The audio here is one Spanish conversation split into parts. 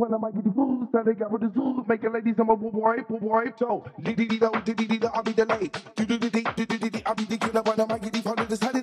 when I'm get the booze. Now they got with the zoo. Making ladies, I'm a boy, boy, so. Diddy, diddy, diddy, I'll be the late. Diddy, diddy, diddy, I'll be the killer when I'm get the part of this.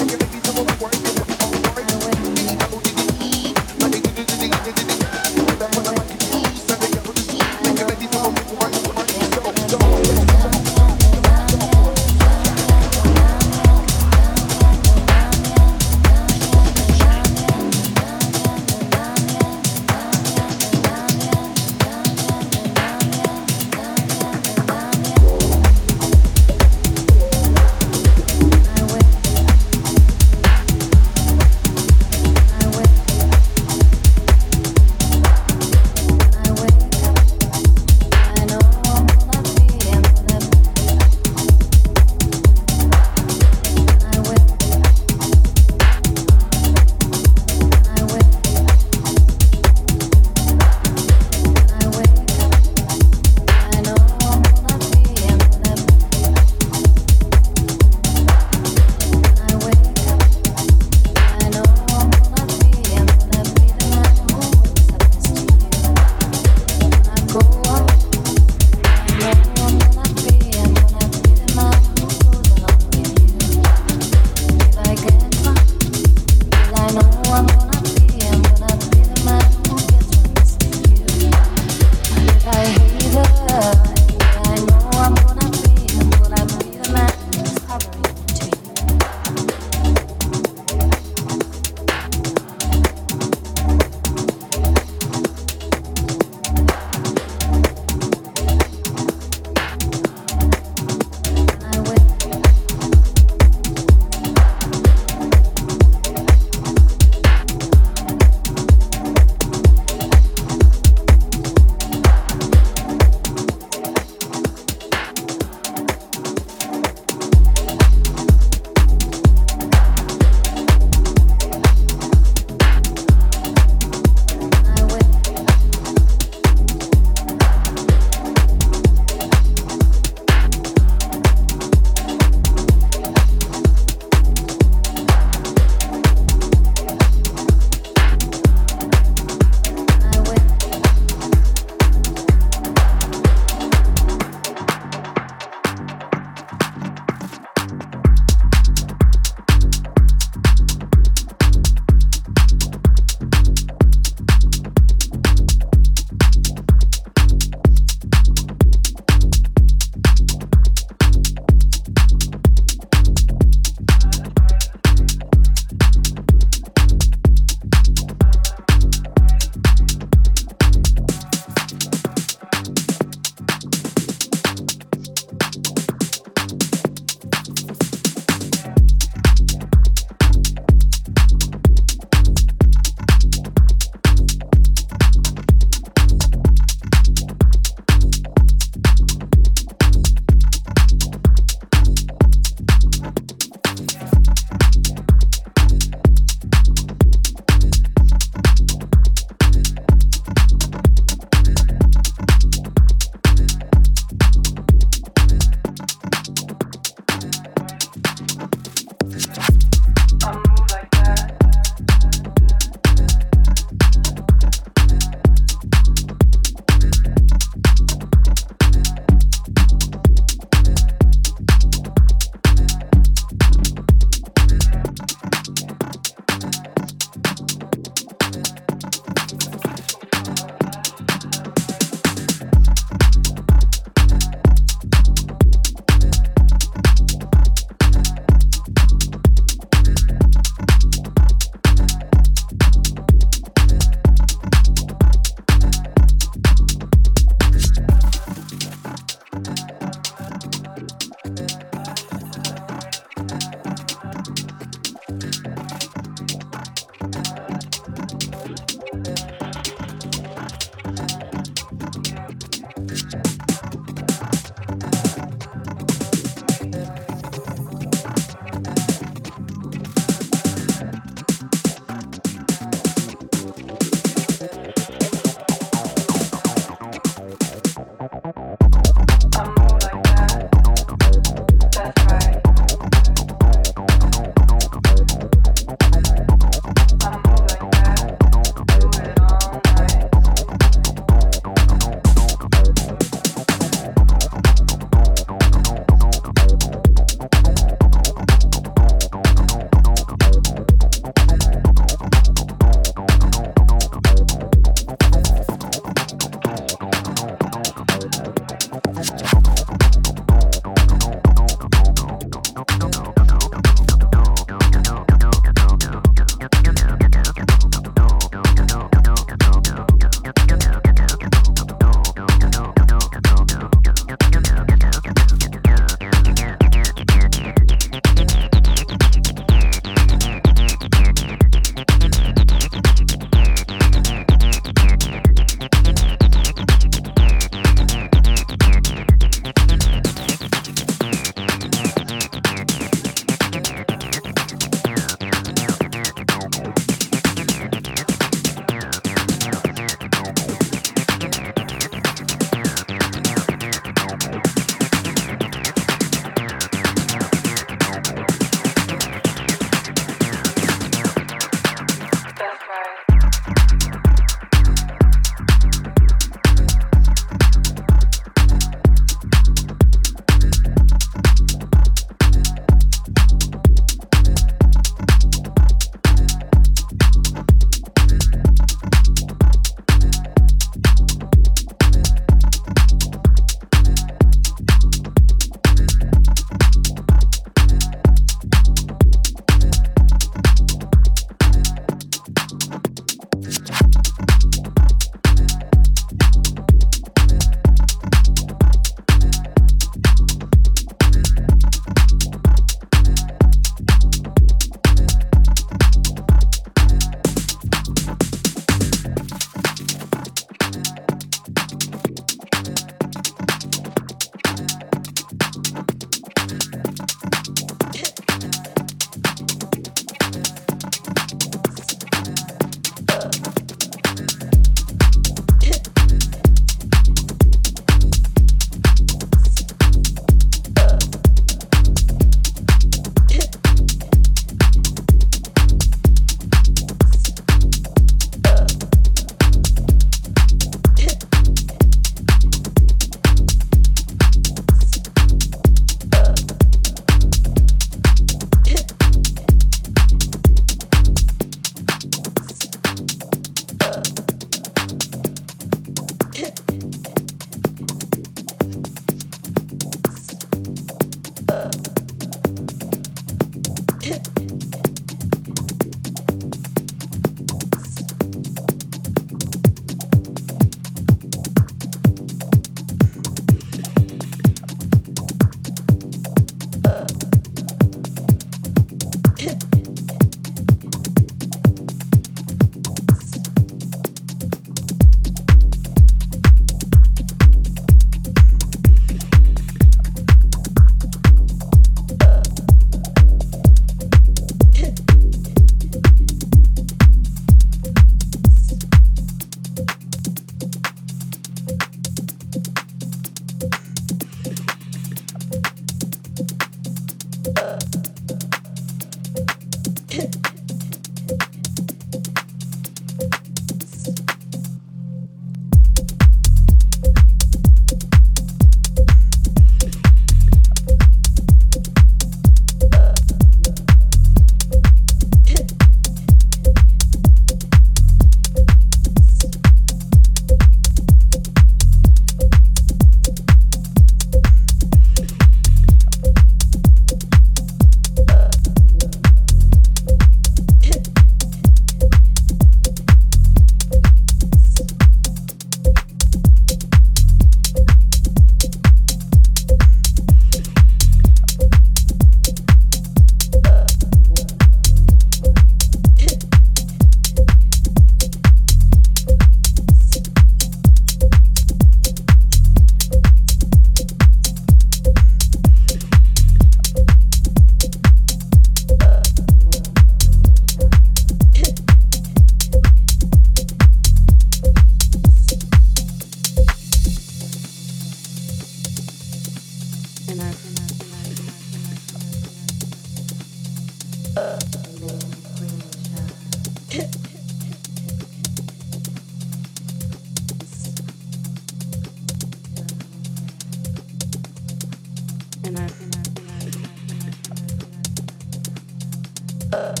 Uh.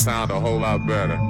Sound a whole lot better.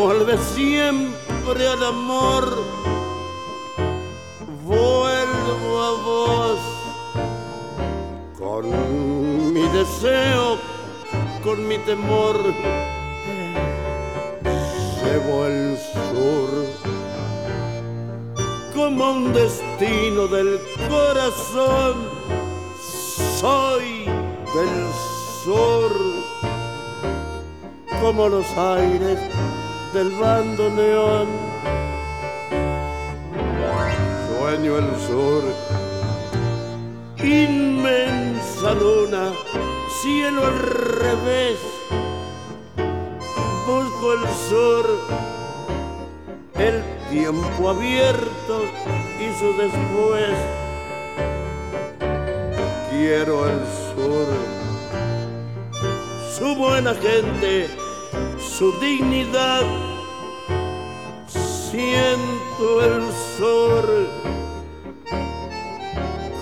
Vuelve siempre al amor. Vuelvo a vos con mi deseo, con mi temor. Llevo el sur como un destino del corazón. Soy del sur como los aires del bandoneón. Sueño el sur, inmensa luna, cielo al revés. Busco el sur, el tiempo abierto y su después. Quiero el sur su buena gente, su dignidad. Siento el sol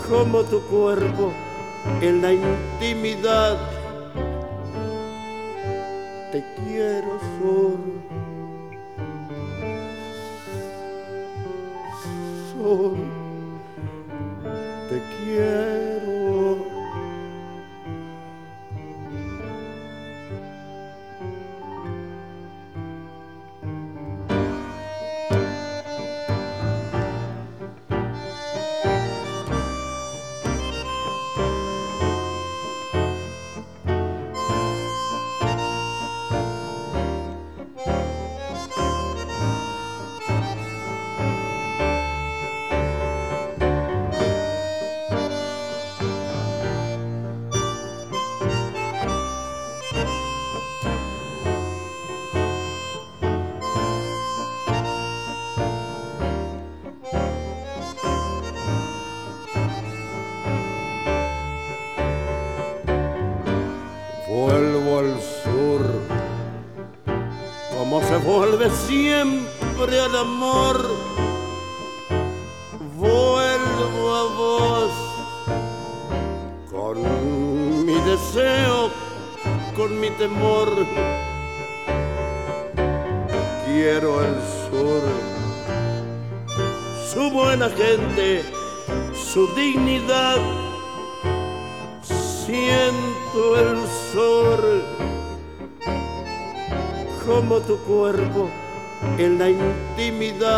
como tu cuerpo en la intimidad. Te quiero sur. Siempre al amor. Intimidad. Vuelvo